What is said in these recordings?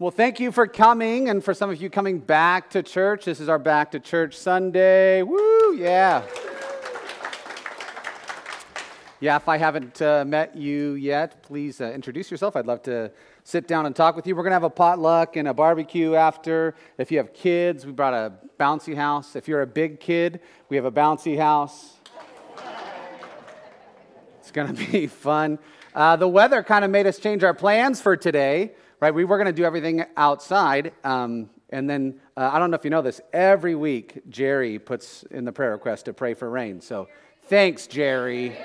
Well, thank you for coming, and for some of you coming back to church. This is our Back to Church Sunday. Woo, yeah. Yeah, if I haven't uh, met you yet, please uh, introduce yourself. I'd love to sit down and talk with you. We're going to have a potluck and a barbecue after. If you have kids, we brought a bouncy house. If you're a big kid, we have a bouncy house. it's going to be fun. Uh, the weather kind of made us change our plans for today right? We were going to do everything outside. Um, and then, uh, I don't know if you know this, every week Jerry puts in the prayer request to pray for rain. So thanks, Jerry.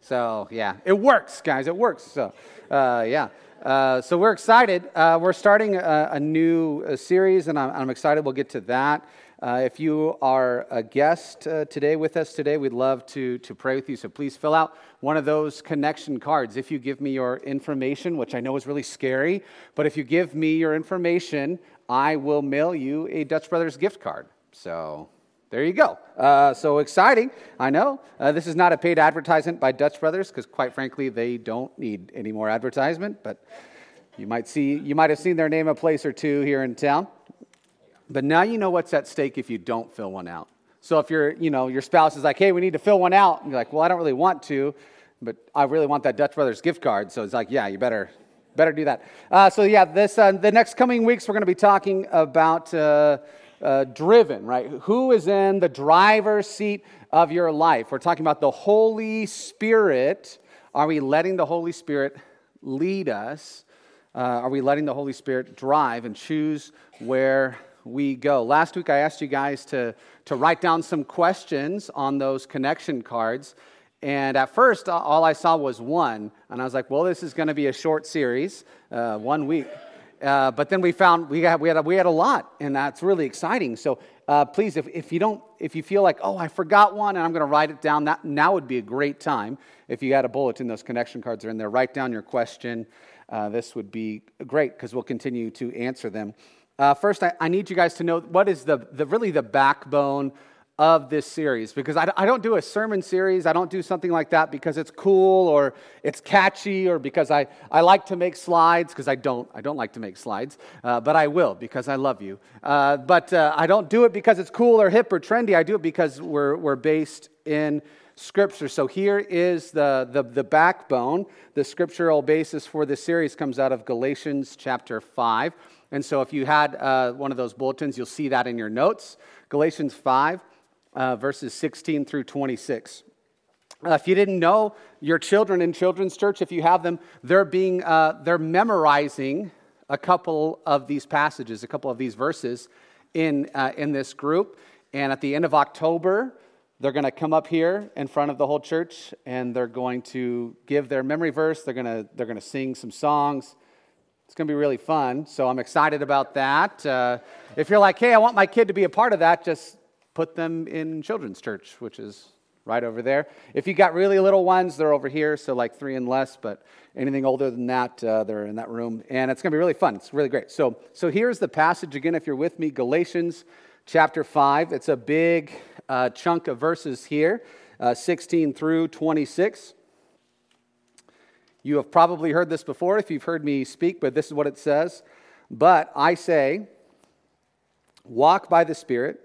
so, yeah, it works, guys. It works. So, uh, yeah. Uh, so we're excited. Uh, we're starting a, a new a series, and I'm, I'm, excited. We'll get to that. Uh, if you are a guest uh, today with us today, we'd love to, to pray with you. So please fill out one of those connection cards. If you give me your information, which I know is really scary, but if you give me your information, I will mail you a Dutch Brothers gift card. So there you go. Uh, so exciting. I know. Uh, this is not a paid advertisement by Dutch Brothers because, quite frankly, they don't need any more advertisement, but you might see, you might have seen their name a place or two here in town. But now you know what's at stake if you don't fill one out. So if your, you know, your spouse is like, hey, we need to fill one out, and you're like, well, I don't really want to, but I really want that Dutch Brothers gift card. So it's like, yeah, you better, better do that. Uh, so yeah, this, uh, the next coming weeks, we're going to be talking about uh, uh, driven, right? Who is in the driver's seat of your life? We're talking about the Holy Spirit. Are we letting the Holy Spirit lead us? Uh, are we letting the Holy Spirit drive and choose where we go. Last week, I asked you guys to, to write down some questions on those connection cards. And at first, all I saw was one. And I was like, well, this is going to be a short series, uh, one week. Uh, but then we found we had, we, had a, we had a lot, and that's really exciting. So uh, please, if, if you don't, if you feel like, oh, I forgot one and I'm going to write it down, that now would be a great time. If you had a bulletin, those connection cards are in there. Write down your question. Uh, this would be great because we'll continue to answer them. Uh, first, I, I, need you guys to know what is the, the really the backbone of this series because I, I, don't do a sermon series. I don't do something like that because it's cool or it's catchy or because I, I like to make slides because I don't. I don't like to make slides, uh, but I will because I love you. Uh, but uh, I don't do it because it's cool or hip or trendy. I do it because we're, we're based in Scripture. So here is the, the, the backbone. The scriptural basis for this series comes out of Galatians chapter 5. And so if you had uh, one of those bulletins, you'll see that in your notes. Galatians 5, uh, verses 16 through 26. Uh, if you didn't know, your children in children's church, if you have them, they're being uh, they're memorizing a couple of these passages, a couple of these verses in uh, in this group. And at the end of October, they're going to come up here in front of the whole church, and they're going to give their memory verse. They're going to they're going to sing some songs. It's going to be really fun. So I'm excited about that. Uh, if you're like, hey, I want my kid to be a part of that, just put them in children's church, which is right over there. If you got really little ones, they're over here, so like three and less, but anything older than that, uh, they're in that room. And it's going to be really fun. It's really great. So, so here's the passage again, if you're with me Galatians chapter 5. It's a big uh, chunk of verses here, uh, 16 through 26. You have probably heard this before if you've heard me speak, but this is what it says. But I say, walk by the Spirit,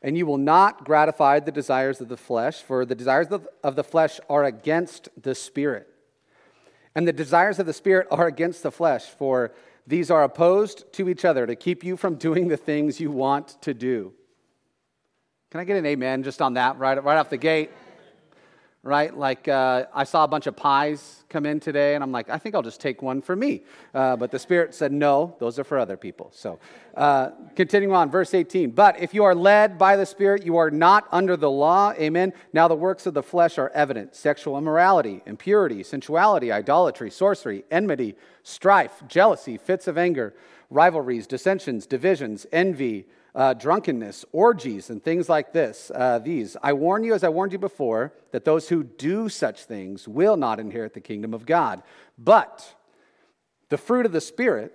and you will not gratify the desires of the flesh, for the desires of the flesh are against the Spirit. And the desires of the Spirit are against the flesh, for these are opposed to each other to keep you from doing the things you want to do. Can I get an amen just on that right, right off the gate? Right? Like uh, I saw a bunch of pies come in today, and I'm like, I think I'll just take one for me. Uh, but the Spirit said, no, those are for other people. So uh, continuing on, verse 18. But if you are led by the Spirit, you are not under the law. Amen. Now the works of the flesh are evident sexual immorality, impurity, sensuality, idolatry, sorcery, enmity, strife, jealousy, fits of anger, rivalries, dissensions, divisions, envy uh, drunkenness, orgies, and things like this. Uh, these. I warn you, as I warned you before, that those who do such things will not inherit the kingdom of God. But the fruit of the Spirit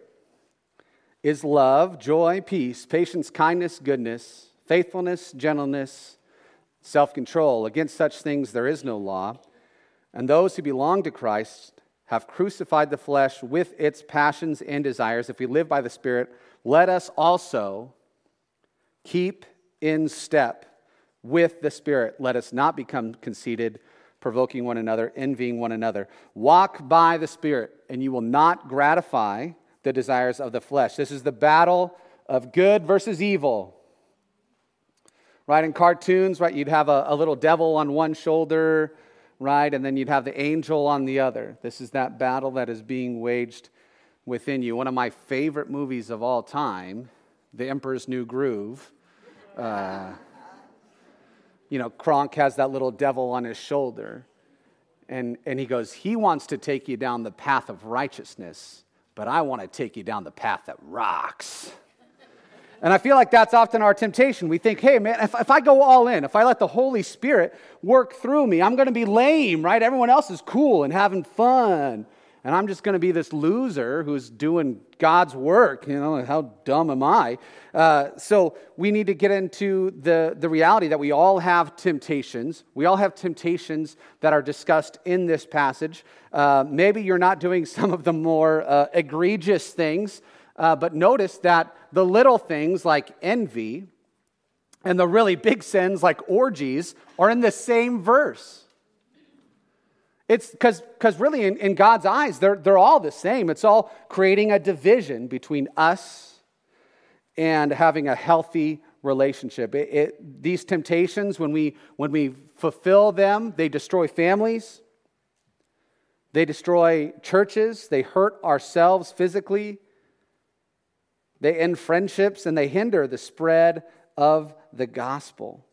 is love, joy, peace, patience, kindness, goodness, faithfulness, gentleness, self control. Against such things there is no law. And those who belong to Christ have crucified the flesh with its passions and desires. If we live by the Spirit, let us also keep in step with the Spirit. Let us not become conceited, provoking one another, envying one another. Walk by the Spirit, and you will not gratify the desires of the flesh. This is the battle of good versus evil. Right, in cartoons, right, you'd have a, a little devil on one shoulder, right, and then you'd have the angel on the other. This is that battle that is being waged within you. One of my favorite movies of all time, The Emperor's New Groove. Uh, you know, Kronk has that little devil on his shoulder. And, and he goes, He wants to take you down the path of righteousness, but I want to take you down the path that rocks. And I feel like that's often our temptation. We think, hey, man, if, if I go all in, if I let the Holy Spirit work through me, I'm going to be lame, right? Everyone else is cool and having fun and I'm just going to be this loser who's doing God's work. You know, how dumb am I? Uh, so we need to get into the, the reality that we all have temptations. We all have temptations that are discussed in this passage. Uh, maybe you're not doing some of the more uh, egregious things, uh, but notice that the little things like envy and the really big sins like orgies are in the same verse. It's because really, in, in God's eyes, they're, they're all the same. It's all creating a division between us and having a healthy relationship. It, it, these temptations, when we, when we fulfill them, they destroy families, they destroy churches, they hurt ourselves physically, they end friendships, and they hinder the spread of the gospel.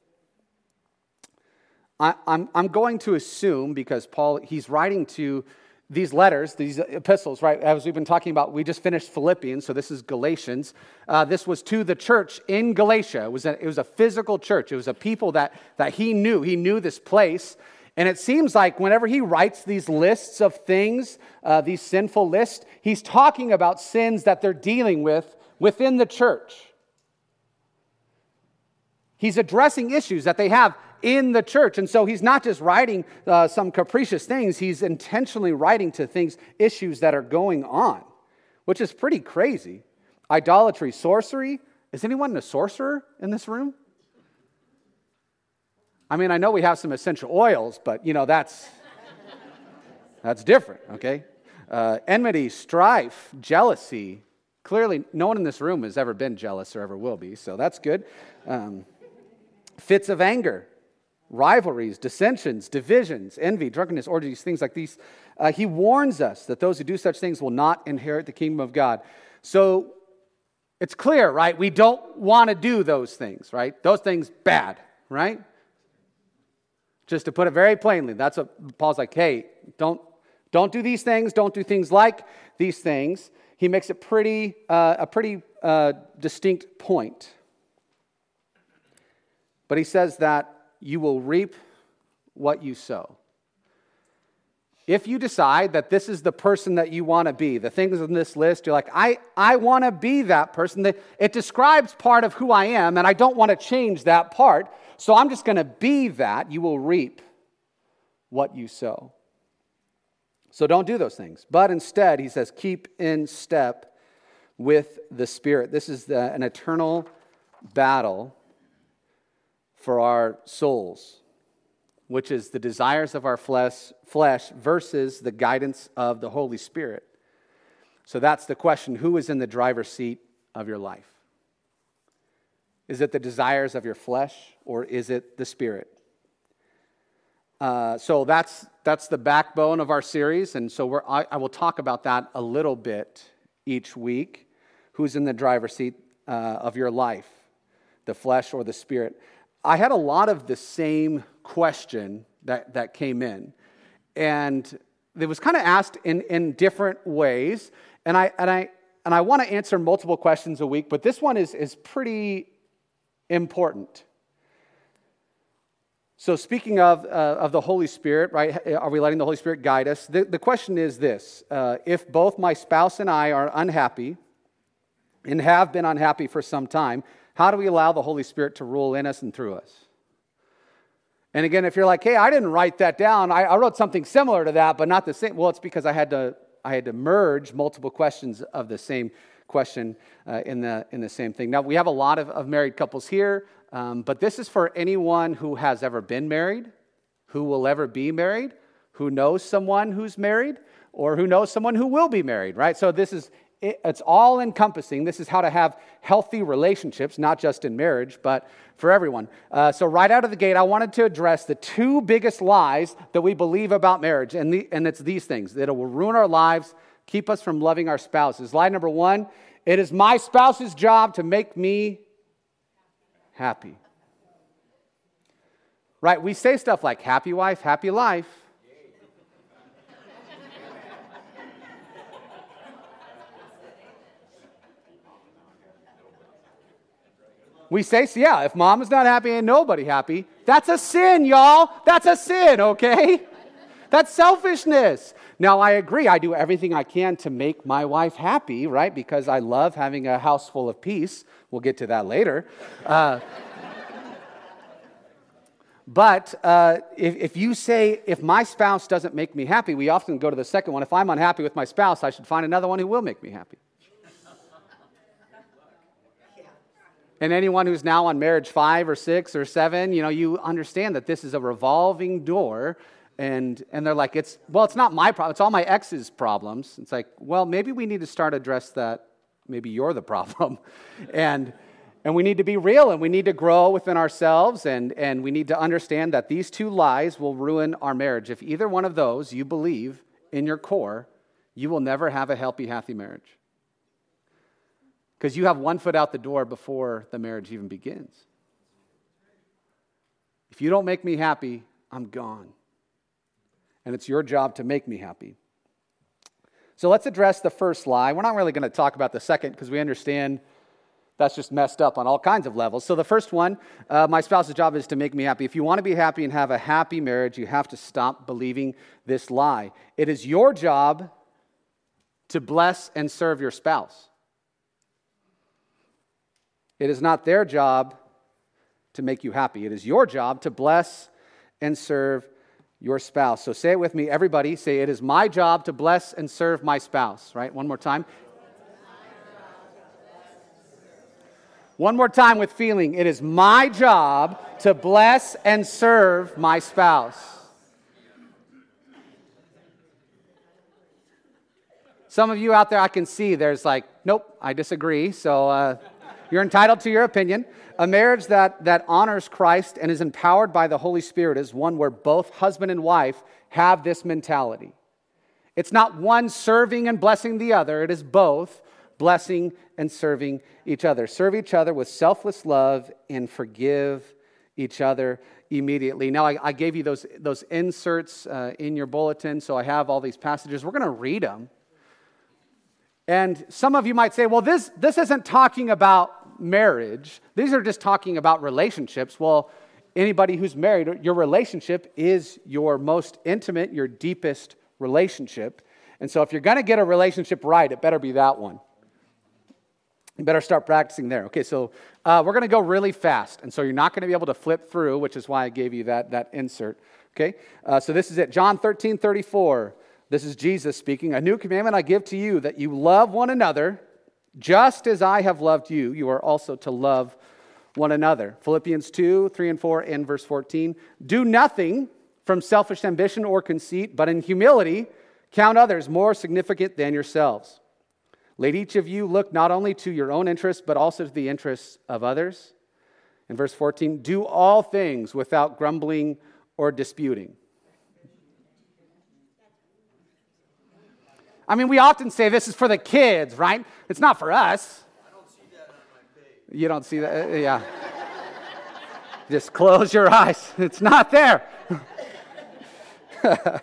I, am I'm going to assume, because Paul, he's writing to these letters, these epistles, right? As we've been talking about, we just finished Philippians, so this is Galatians. Uh, this was to the church in Galatia. It was, a, it was a physical church, it was a people that, that he knew. He knew this place. And it seems like whenever he writes these lists of things, uh, these sinful lists, he's talking about sins that they're dealing with within the church. He's addressing issues that they have in the church. And so he's not just writing uh, some capricious things, he's intentionally writing to things, issues that are going on, which is pretty crazy. Idolatry, sorcery. Is anyone a sorcerer in this room? I mean, I know we have some essential oils, but you know, that's, that's different, okay? Uh, enmity, strife, jealousy. Clearly, no one in this room has ever been jealous or ever will be, so that's good. Um, fits of anger, rivalries, dissensions, divisions, envy, drunkenness, orgies, things like these. Uh, he warns us that those who do such things will not inherit the kingdom of God. So it's clear, right? We don't want to do those things, right? Those things bad, right? Just to put it very plainly, that's what Paul's like, hey, don't, don't do these things, don't do things like these things. He makes it pretty, uh, a pretty uh, distinct point. But he says that you will reap what you sow. If you decide that this is the person that you want to be, the things on this list, you're like, I, I want to be that person. It describes part of who I am, and I don't want to change that part, so I'm just going to be that. You will reap what you sow. So don't do those things. But instead, he says, keep in step with the Spirit. This is the, an eternal battle for our souls, which is the desires of our flesh, flesh versus the guidance of the Holy Spirit. So that's the question who is in the driver's seat of your life? Is it the desires of your flesh or is it the Spirit? Uh, so that's, that's the backbone of our series, and so I, I, will talk about that a little bit each week. Who's in the driver's seat uh, of your life, the flesh or the spirit? I had a lot of the same question that, that came in. And it was kind of asked in, in different ways. And I, and, I, and I want to answer multiple questions a week, but this one is, is pretty important. So, speaking of, uh, of the Holy Spirit, right, are we letting the Holy Spirit guide us? The, the question is this uh, If both my spouse and I are unhappy and have been unhappy for some time, how do we allow the Holy Spirit to rule in us and through us? And again, if you're like, hey, I didn't write that down, I, I wrote something similar to that, but not the same. Well, it's because I had to, I had to merge multiple questions of the same question uh, in, the, in the same thing. Now, we have a lot of, of married couples here, um, but this is for anyone who has ever been married, who will ever be married, who knows someone who's married, or who knows someone who will be married, right? So this is it's all encompassing. This is how to have healthy relationships, not just in marriage, but for everyone. Uh, so, right out of the gate, I wanted to address the two biggest lies that we believe about marriage, and, the, and it's these things that it will ruin our lives, keep us from loving our spouses. Lie number one it is my spouse's job to make me happy. Right? We say stuff like happy wife, happy life. We say, so yeah, if mom is not happy, ain't nobody happy. That's a sin, y'all. That's a sin, okay? That's selfishness. Now, I agree. I do everything I can to make my wife happy, right? Because I love having a house full of peace. We'll get to that later. Uh, but uh, if, if you say, if my spouse doesn't make me happy, we often go to the second one. If I'm unhappy with my spouse, I should find another one who will make me happy. And anyone who's now on marriage five or six or seven, you know, you understand that this is a revolving door. And, and they're like, it's, well, it's not my problem. It's all my ex's problems. It's like, well, maybe we need to start address that. Maybe you're the problem. and, and we need to be real and we need to grow within ourselves. And, and we need to understand that these two lies will ruin our marriage. If either one of those you believe in your core, you will never have a healthy, happy marriage because you have one foot out the door before the marriage even begins. If you don't make me happy, I'm gone. And it's your job to make me happy. So let's address the first lie. We're not really going to talk about the second because we understand that's just messed up on all kinds of levels. So the first one, uh, my spouse's job is to make me happy. If you want to be happy and have a happy marriage, you have to stop believing this lie. It is your job to bless and serve your spouse. It is not their job to make you happy. It is your job to bless and serve your spouse. So say it with me, everybody. Say, It is my job to bless and serve my spouse, right? One more time. One more time with feeling. It is my job to bless and serve my spouse. Some of you out there, I can see there's like, nope, I disagree. So, uh, you're entitled to your opinion. A marriage that, that honors Christ and is empowered by the Holy Spirit is one where both husband and wife have this mentality. It's not one serving and blessing the other, it is both blessing and serving each other. Serve each other with selfless love and forgive each other immediately. Now, I, I gave you those, those inserts uh, in your bulletin, so I have all these passages. We're going to read them. And some of you might say, well, this, this isn't talking about marriage. These are just talking about relationships. Well, anybody who's married, your relationship is your most intimate, your deepest relationship. And so if you're going to get a relationship right, it better be that one. You better start practicing there. Okay, so uh, we're going to go really fast. And so you're not going to be able to flip through, which is why I gave you that, that insert. Okay, uh, so this is it. John 13, 34. This is Jesus speaking. A new commandment I give to you that you love one another just as I have loved you, you are also to love one another. Philippians 2, 3 and 4, and verse 14. Do nothing from selfish ambition or conceit, but in humility count others more significant than yourselves. Let each of you look not only to your own interests, but also to the interests of others. In verse 14, do all things without grumbling or disputing. I mean, we often say this is for the kids, right? It's not for us. Don't you don't see that? Yeah. Just close your eyes. It's not there.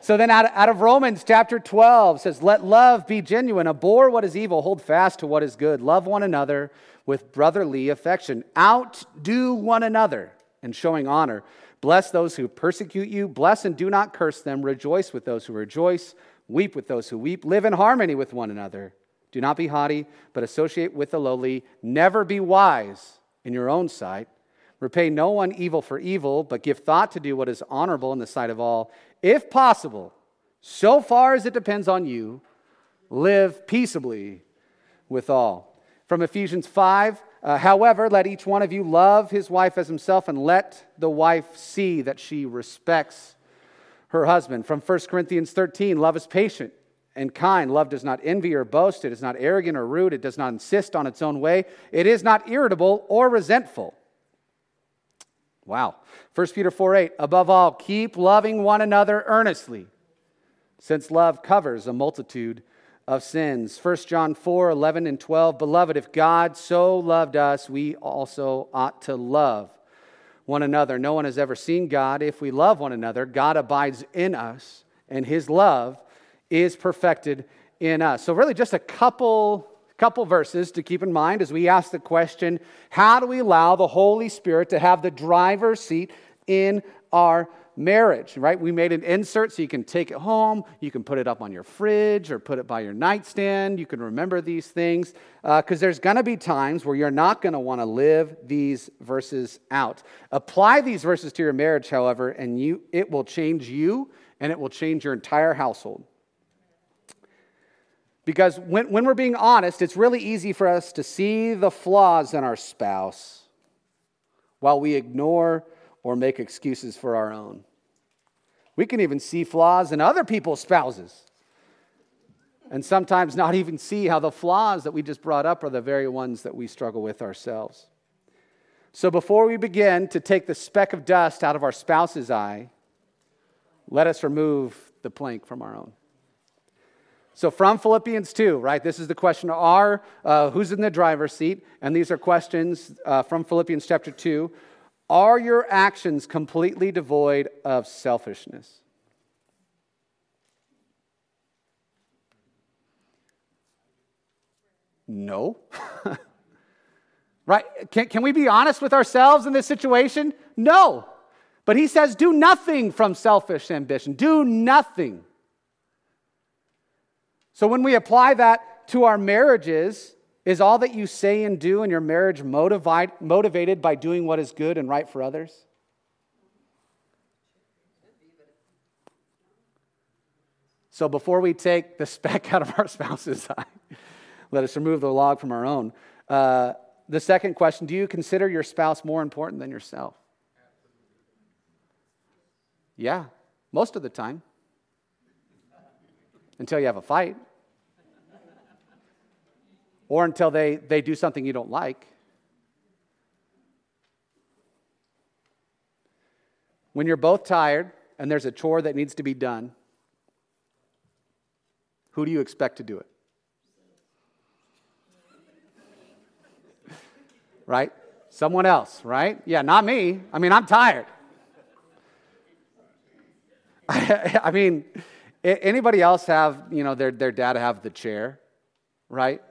so then, out of, out of Romans chapter 12 says, Let love be genuine, abhor what is evil, hold fast to what is good, love one another with brotherly affection, outdo one another in showing honor. Bless those who persecute you, bless and do not curse them, rejoice with those who rejoice Weep with those who weep. Live in harmony with one another. Do not be haughty, but associate with the lowly. Never be wise in your own sight. Repay no one evil for evil, but give thought to do what is honorable in the sight of all. If possible, so far as it depends on you, live peaceably with all. From Ephesians 5, uh, however, let each one of you love his wife as himself, and let the wife see that she respects her husband. From 1 Corinthians 13, love is patient and kind. Love does not envy or boast. It is not arrogant or rude. It does not insist on its own way. It is not irritable or resentful. Wow. 1 Peter 4 8, above all, keep loving one another earnestly, since love covers a multitude of sins. 1 John 4 11 and 12, beloved, if God so loved us, we also ought to love one another. No one has ever seen God. If we love one another, God abides in us, and his love is perfected in us. So, really, just a couple, couple verses to keep in mind as we ask the question how do we allow the Holy Spirit to have the driver's seat in our marriage, right? We made an insert so you can take it home, you can put it up on your fridge or put it by your nightstand. You can remember these things because uh, there's going to be times where you're not going to want to live these verses out. Apply these verses to your marriage, however, and you, it will change you and it will change your entire household. Because when, when we're being honest, it's really easy for us to see the flaws in our spouse while we ignore or make excuses for our own. We can even see flaws in other people's spouses. And sometimes not even see how the flaws that we just brought up are the very ones that we struggle with ourselves. So before we begin to take the speck of dust out of our spouse's eye, let us remove the plank from our own. So, from Philippians 2, right, this is the question are uh, who's in the driver's seat? And these are questions uh, from Philippians chapter 2. Are your actions completely devoid of selfishness? No. right? Can, can we be honest with ourselves in this situation? No. But he says, do nothing from selfish ambition. Do nothing. So when we apply that to our marriages, is all that you say and do in your marriage motivated by doing what is good and right for others? So before we take the speck out of our spouse's eye, let us remove the log from our own. Uh, the second question Do you consider your spouse more important than yourself? Yeah, most of the time. Until you have a fight or until they, they do something you don't like. When you're both tired and there's a chore that needs to be done, who do you expect to do it? right? Someone else, right? Yeah, not me. I mean, I'm tired. I mean, anybody else have, you know, their, their dad have the chair, right?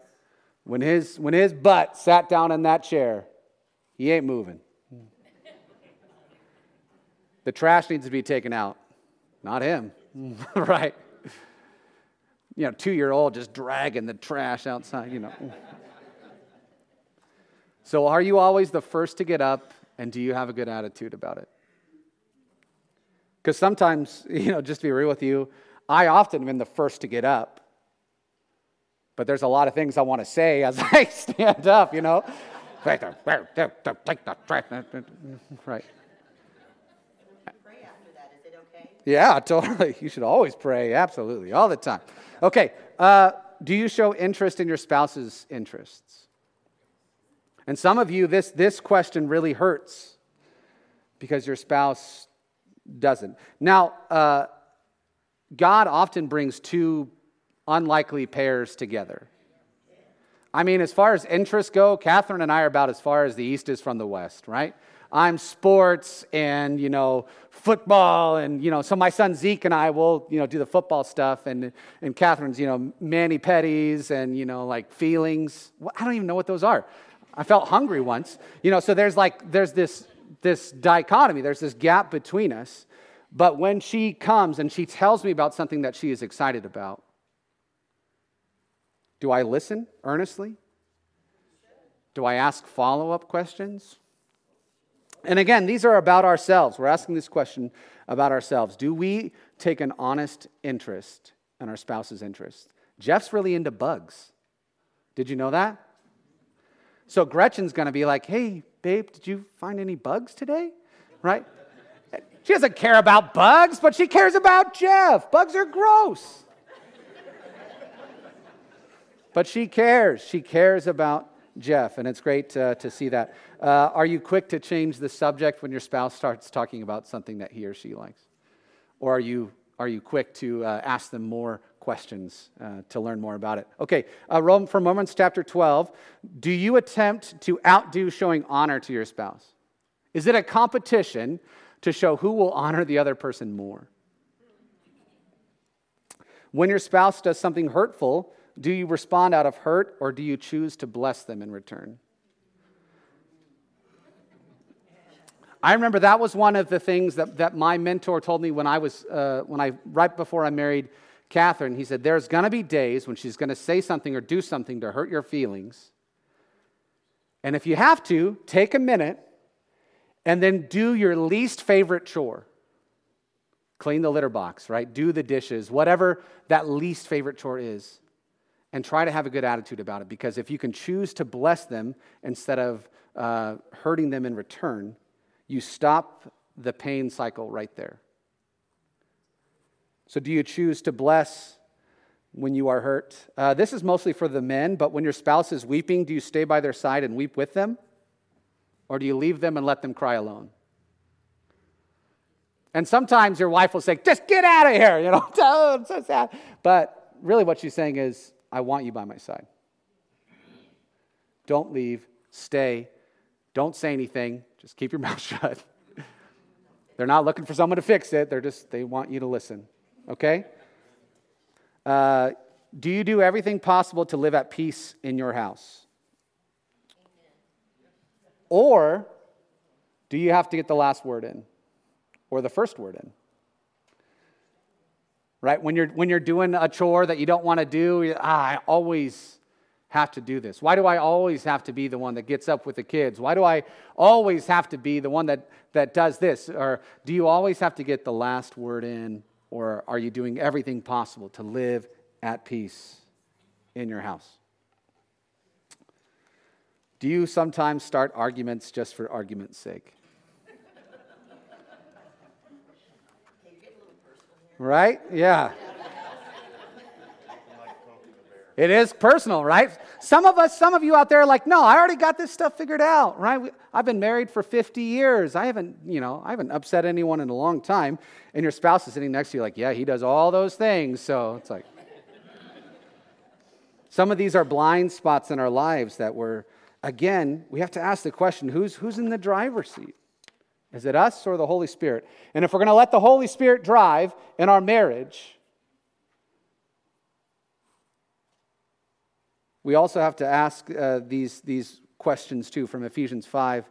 When his, when his butt sat down in that chair, he ain't moving. the trash needs to be taken out, not him, right? You know, two year old just dragging the trash outside, you know. so, are you always the first to get up, and do you have a good attitude about it? Because sometimes, you know, just to be real with you, I often am the first to get up but there's a lot of things I want to say as I stand up, you know. right. Yeah, totally. You should always pray, absolutely, all the time. Okay, uh, do you show interest in your spouse's interests? And some of you, this, this question really hurts because your spouse doesn't. Now, uh, God often brings two unlikely pairs together. I mean, as far as interests go, Catherine and I are about as far as the East is from the West, right? I'm sports and, you know, football and, you know, so my son Zeke and I will, you know, do the football stuff and, and Catherine's, you know, mani pedis and, you know, like feelings. I don't even know what those are. I felt hungry once, you know, so there's like, there's this, this dichotomy, there's this gap between us. But when she comes and she tells me about something that she is excited about, do I listen earnestly? Do I ask follow up questions? And again, these are about ourselves. We're asking this question about ourselves. Do we take an honest interest in our spouse's interest? Jeff's really into bugs. Did you know that? So Gretchen's going to be like, hey, babe, did you find any bugs today? Right? She doesn't care about bugs, but she cares about Jeff. Bugs are gross. But she cares. She cares about Jeff, and it's great uh, to see that. Uh, are you quick to change the subject when your spouse starts talking about something that he or she likes? Or are you, are you quick to uh, ask them more questions uh, to learn more about it? Okay, uh, from Romans chapter 12, do you attempt to outdo showing honor to your spouse? Is it a competition to show who will honor the other person more? When your spouse does something hurtful, do you respond out of hurt or do you choose to bless them in return? I remember that was one of the things that, that my mentor told me when I was, uh, when I, right before I married Catherine. He said, There's going to be days when she's going to say something or do something to hurt your feelings. And if you have to, take a minute and then do your least favorite chore. Clean the litter box, right? Do the dishes, whatever that least favorite chore is and try to have a good attitude about it because if you can choose to bless them instead of uh, hurting them in return, you stop the pain cycle right there. So, do you choose to bless when you are hurt? Uh, this is mostly for the men, but when your spouse is weeping, do you stay by their side and weep with them? Or do you leave them and let them cry alone? And sometimes your wife will say, just get out of here, you know, oh, I'm so sad. But really, what she's saying is, I want you by my side. Don't leave. Stay. Don't say anything. Just keep your mouth shut. They're not looking for someone to fix it. They're just, they want you to listen. Okay? Uh, do you do everything possible to live at peace in your house? Or do you have to get the last word in or the first word in? Right? When you're, when you're doing a chore that you don't want to do, ah, I always have to do this. Why do I always have to be the one that gets up with the kids? Why do I always have to be the one that, that does this? Or do you always have to get the last word in? Or are you doing everything possible to live at peace in your house? Do you sometimes start arguments just for argument's sake? Right? Yeah. It is personal, right? Some of us, some of you out there are like, no, I already got this stuff figured out, right? I've been married for 50 years. I haven't, you know, I haven't upset anyone in a long time. And your spouse is sitting next to you like, yeah, he does all those things. So it's like, some of these are blind spots in our lives that we're, again, we have to ask the question who's, who's in the driver's seat? Is it us or the Holy Spirit? And if we're going to let the Holy Spirit drive in our marriage, we also have to ask uh, these, these questions too from Ephesians 5.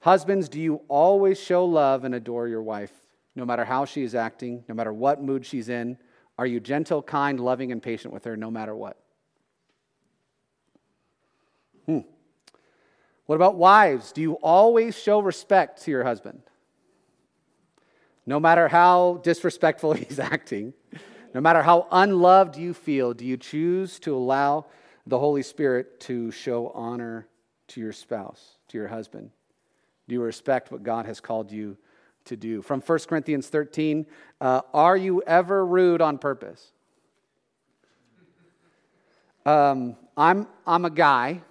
Husbands, do you always show love and adore your wife, no matter how she is acting, no matter what mood she's in? Are you gentle, kind, loving, and patient with her no matter what? Hmm. What about wives? Do you always show respect to your husband? No matter how disrespectful he's acting, no matter how unloved you feel, do you choose to allow the Holy Spirit to show honor to your spouse, to your husband? Do you respect what God has called you to do? From 1 Corinthians 13, uh, are you ever rude on purpose? Um, I'm, I'm a guy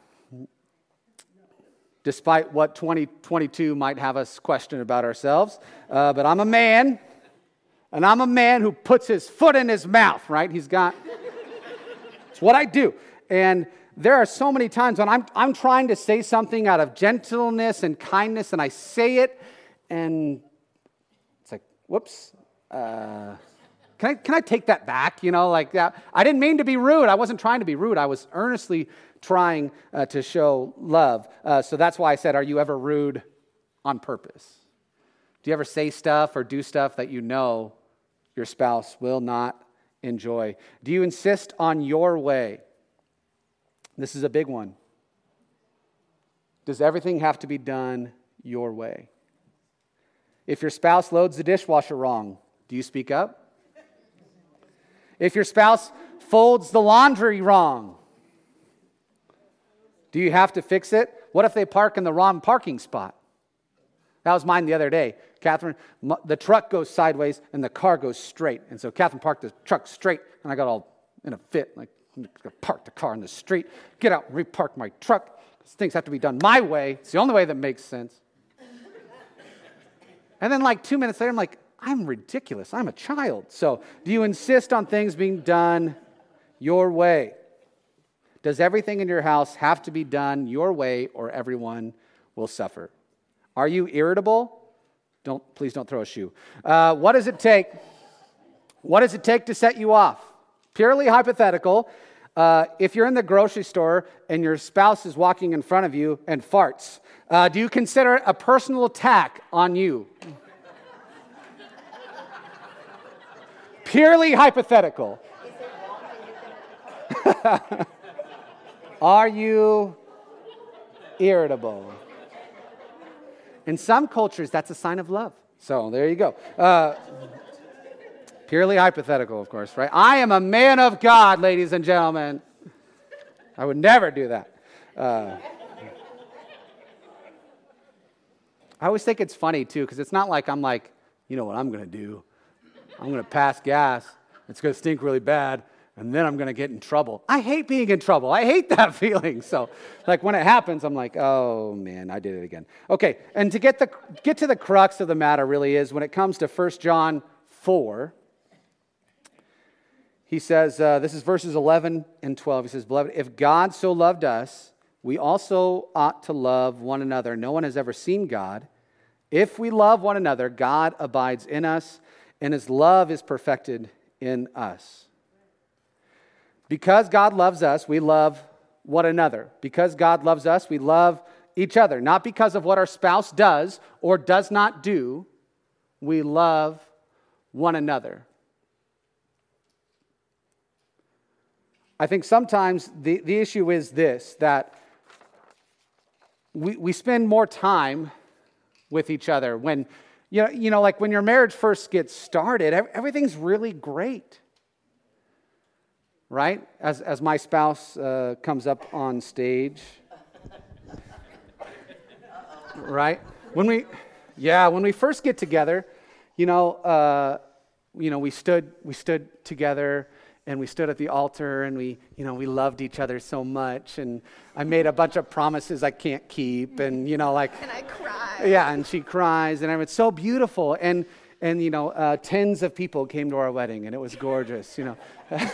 despite what 2022 might have us question about ourselves. Uh, but I'm a man, and I'm a man who puts his foot in his mouth, right? He's got, it's what I do. And there are so many times when I'm, I'm trying to say something out of gentleness and kindness, and I say it, and it's like, whoops. Uh, can I, can I take that back? You know, like that. I didn't mean to be rude. I wasn't trying to be rude. I was earnestly trying uh, to show love. Uh, so that's why I said, Are you ever rude on purpose? Do you ever say stuff or do stuff that you know your spouse will not enjoy? Do you insist on your way? This is a big one. Does everything have to be done your way. If your spouse loads the dishwasher wrong, do you speak up? If your spouse folds the laundry wrong, do you have to fix it? What if they park in the wrong parking spot? That was mine the other day. Catherine, the truck goes sideways and the car goes straight. And so Catherine parked the truck straight, and I got all in a fit, like, park the car in the street, get out and repark my truck. Things have to be done my way. It's the only way that makes sense. And then, like two minutes later, I'm like, I'm ridiculous. I'm a child. So, do you insist on things being done your way? Does everything in your house have to be done your way or everyone will suffer? Are you irritable? Don't, please don't throw a shoe. Uh, what does it take? What does it take to set you off? Purely hypothetical. Uh, if you're in the grocery store and your spouse is walking in front of you and farts, uh, do you consider it a personal attack on you? Purely hypothetical. Are you irritable? In some cultures, that's a sign of love. So there you go. Uh, purely hypothetical, of course, right? I am a man of God, ladies and gentlemen. I would never do that. Uh, I always think it's funny, too, because it's not like I'm like, you know what I'm going to do? I'm going to pass gas. It's going to stink really bad and then I'm going to get in trouble. I hate being in trouble. I hate that feeling. So, like when it happens, I'm like, oh man, I did it again. Okay, and to get the get to the crux of the matter really is when it comes to 1 John 4. He says, uh, this is verses 11 and 12. He says, Beloved, if God so loved us, we also ought to love one another. No one has ever seen God. If we love one another, God abides in us, and his love is perfected in us. Because God loves us, we love one another. Because God loves us, we love each other. Not because of what our spouse does or does not do, we love one another. I think sometimes the, the issue is this that we, we spend more time with each other when, you know, you know, like when your marriage first gets started, everything's really great right? As, as my spouse uh, comes up on stage. right? When we, yeah, when we first get together, you know, uh, you know, we stood, we stood together and we stood at the altar and we, you know, we loved each other so much. And I made a bunch of promises I can't keep. And, you know, like. And I cry. Yeah, and she cries. And it's so beautiful. And, and you know, uh, tens of people came to our wedding and it was gorgeous, you know.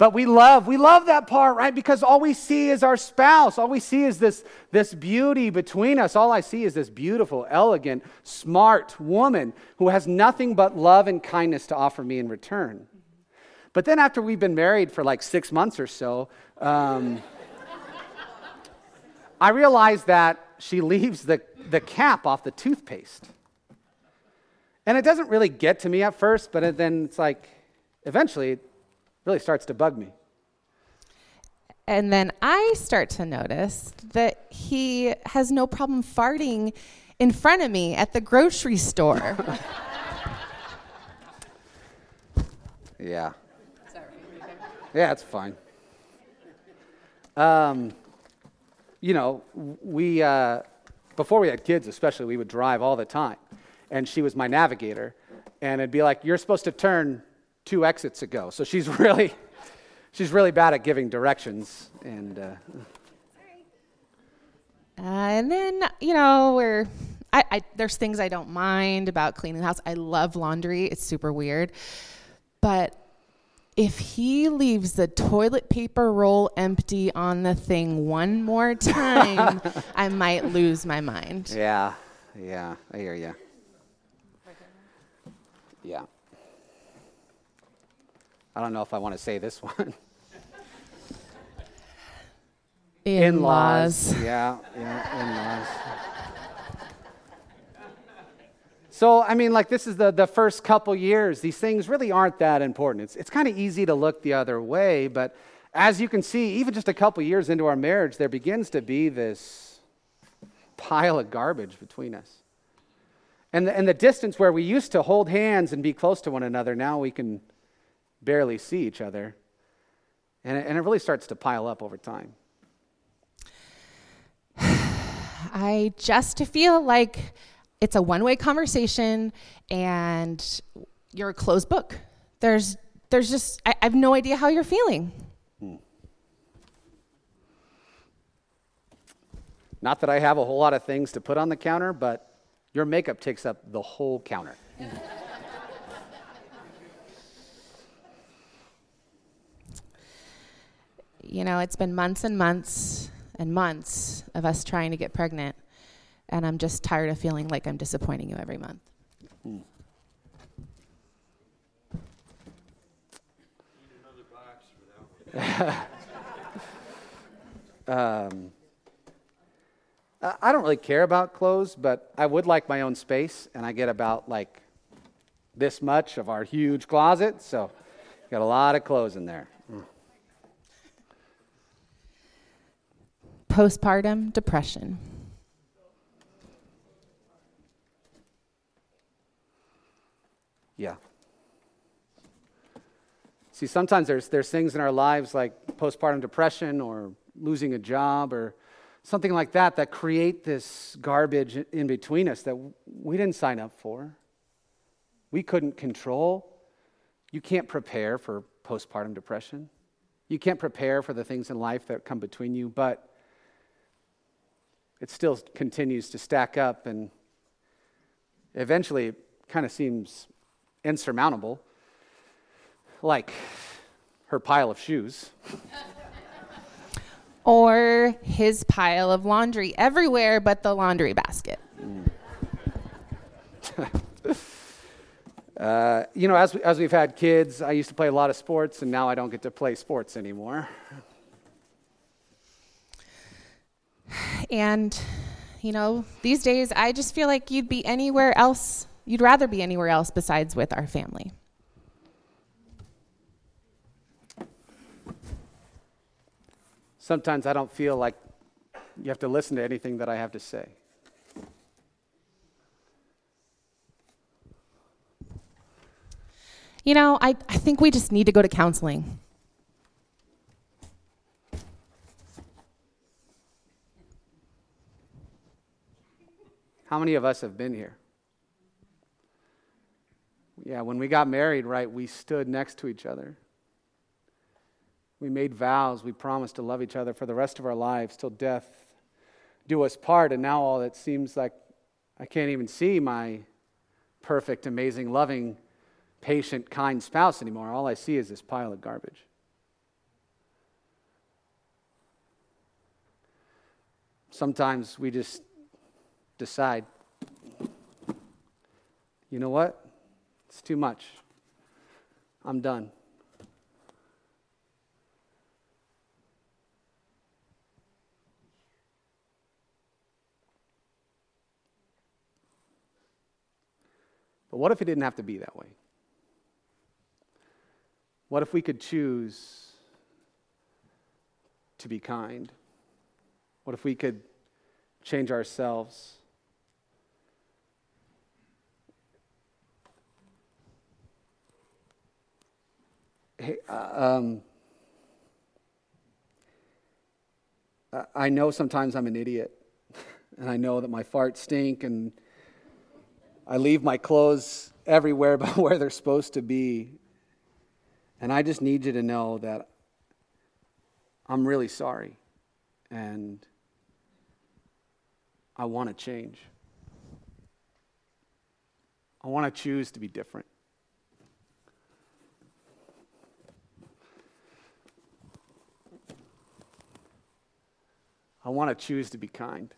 But we love, we love that part, right? Because all we see is our spouse. All we see is this, this beauty between us. All I see is this beautiful, elegant, smart woman who has nothing but love and kindness to offer me in return. But then after we've been married for like six months or so, um, I realized that she leaves the, the cap off the toothpaste. And it doesn't really get to me at first, but then it's like, eventually really starts to bug me. And then I start to notice that he has no problem farting in front of me at the grocery store. yeah. Yeah, it's fine. Um, you know, we, uh, before we had kids, especially, we would drive all the time. And she was my navigator. And it'd be like, you're supposed to turn two exits ago. So she's really, she's really bad at giving directions. And uh, uh, and then you know we're I, I, there's things I don't mind about cleaning the house. I love laundry. It's super weird, but if he leaves the toilet paper roll empty on the thing one more time, I might lose my mind. Yeah, yeah, I hear you. Yeah. I don't know if I want to say this one. In laws. Yeah, yeah, in laws. So, I mean, like, this is the, the first couple years. These things really aren't that important. It's, it's kind of easy to look the other way, but as you can see, even just a couple years into our marriage, there begins to be this pile of garbage between us. And the, and the distance where we used to hold hands and be close to one another, now we can barely see each other. And it, and it really starts to pile up over time. I just feel like it's a one way conversation and you're a closed book. There's, there's just, I, I have no idea how you're feeling. Hmm. Not that I have a whole lot of things to put on the counter, but your makeup takes up the whole counter. you know, it's been months and months and months of us trying to get pregnant, and I'm just tired of feeling like I'm disappointing you every month. Um, I don't really care about clothes, but I would like my own space, and I get about like this much of our huge closet, so got a lot of clothes in there. Mm. Postpartum depression. Yeah. See, sometimes there's, there's things in our lives like postpartum depression or losing a job or something like that that create this garbage in between us that we didn't sign up for. We couldn't control. You can't prepare for postpartum depression. You can't prepare for the things in life that come between you, but it still continues to stack up and eventually it kind of seems insurmountable, like her pile of shoes. or his pile of laundry everywhere but the laundry basket. uh, you know, as, as we've had kids, I used to play a lot of sports, and now I don't get to play sports anymore. And, you know, these days I just feel like you'd be anywhere else, you'd rather be anywhere else besides with our family. Sometimes I don't feel like you have to listen to anything that I have to say. You know, I, I think we just need to go to counseling. How many of us have been here? Yeah, when we got married, right, we stood next to each other. We made vows. We promised to love each other for the rest of our lives till death do us part. And now all it seems like I can't even see my perfect, amazing, loving, patient, kind spouse anymore. All I see is this pile of garbage. Sometimes we just decide, you know what? It's too much. I'm done. But what if it didn't have to be that way? What if we could choose to be kind? What if we could change ourselves? Hey, uh, um, I know sometimes I'm an idiot, and I know that my farts stink, and I leave my clothes everywhere but where they're supposed to be. And I just need you to know that I'm really sorry. And I want to change. I want to choose to be different. I want to choose to be kind.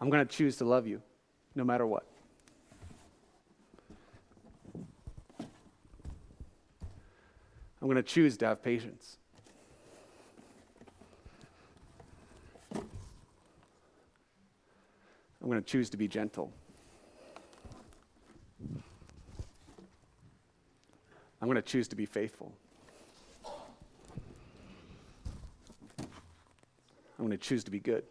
I'm going to choose to love you no matter what. I'm going to choose to have patience. I'm going to choose to be gentle. going to choose to be faithful. I'm going to choose to be good.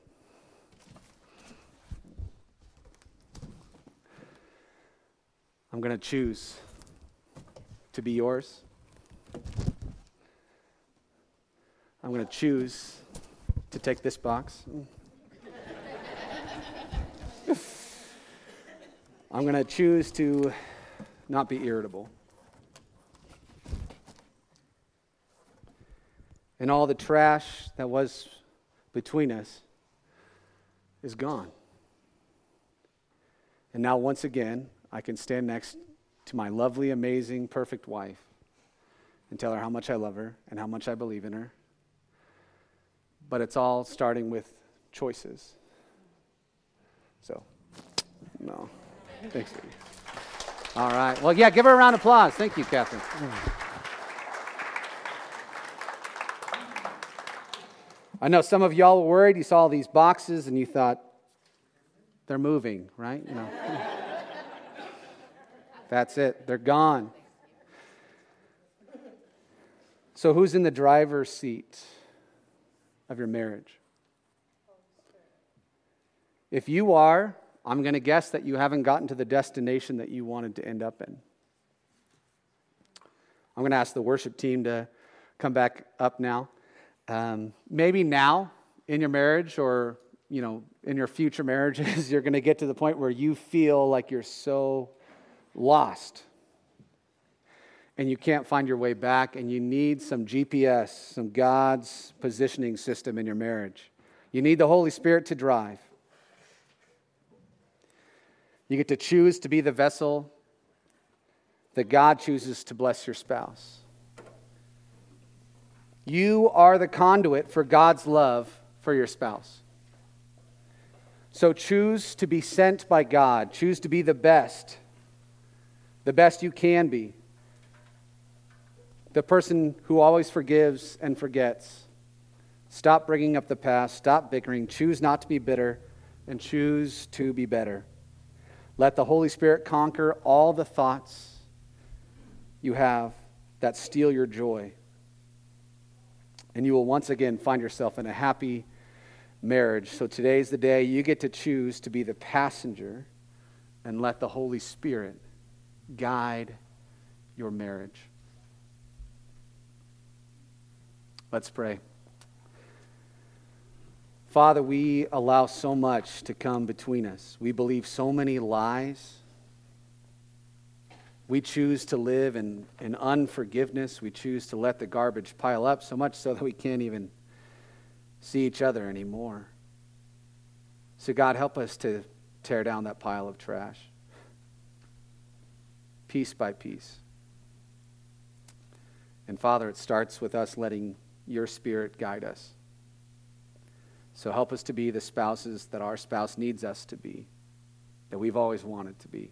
I'm going to choose to be yours. I'm going to choose to take this box. I'm going to choose to not be irritable. And all the trash that was between us is gone. And now, once again, I can stand next to my lovely, amazing, perfect wife and tell her how much I love her and how much I believe in her. But it's all starting with choices. So, no. Thanks. All right. Well, yeah, give her a round of applause. Thank you, Catherine. I know some of y'all were worried. You saw these boxes and you thought, they're moving, right? You know. That's it. They're gone. So, who's in the driver's seat of your marriage? If you are, I'm going to guess that you haven't gotten to the destination that you wanted to end up in. I'm going to ask the worship team to come back up now. Um, maybe now in your marriage or you know in your future marriages you're going to get to the point where you feel like you're so lost and you can't find your way back, and you need some GPS, some God's positioning system in your marriage. You need the Holy Spirit to drive. You get to choose to be the vessel that God chooses to bless your spouse. You are the conduit for God's love for your spouse. So choose to be sent by God. Choose to be the best the best you can be. The person who always forgives and forgets. Stop bringing up the past. Stop bickering. Choose not to be bitter and choose to be better. Let the Holy Spirit conquer all the thoughts you have that steal your joy. And you will once again find yourself in a happy marriage. So today's the day you get to choose to be the passenger and let the Holy Spirit guide your marriage. Let's pray. Father, we allow so much to come between us. We believe so many lies. We choose to live in, in unforgiveness. We choose to let the garbage pile up so much so that we can't even see each other anymore. So, God, help us to tear down that pile of trash piece by piece. And Father, it starts with us letting your Spirit guide us. So help us to be the spouses that our spouse needs us to be, that we've always wanted to be.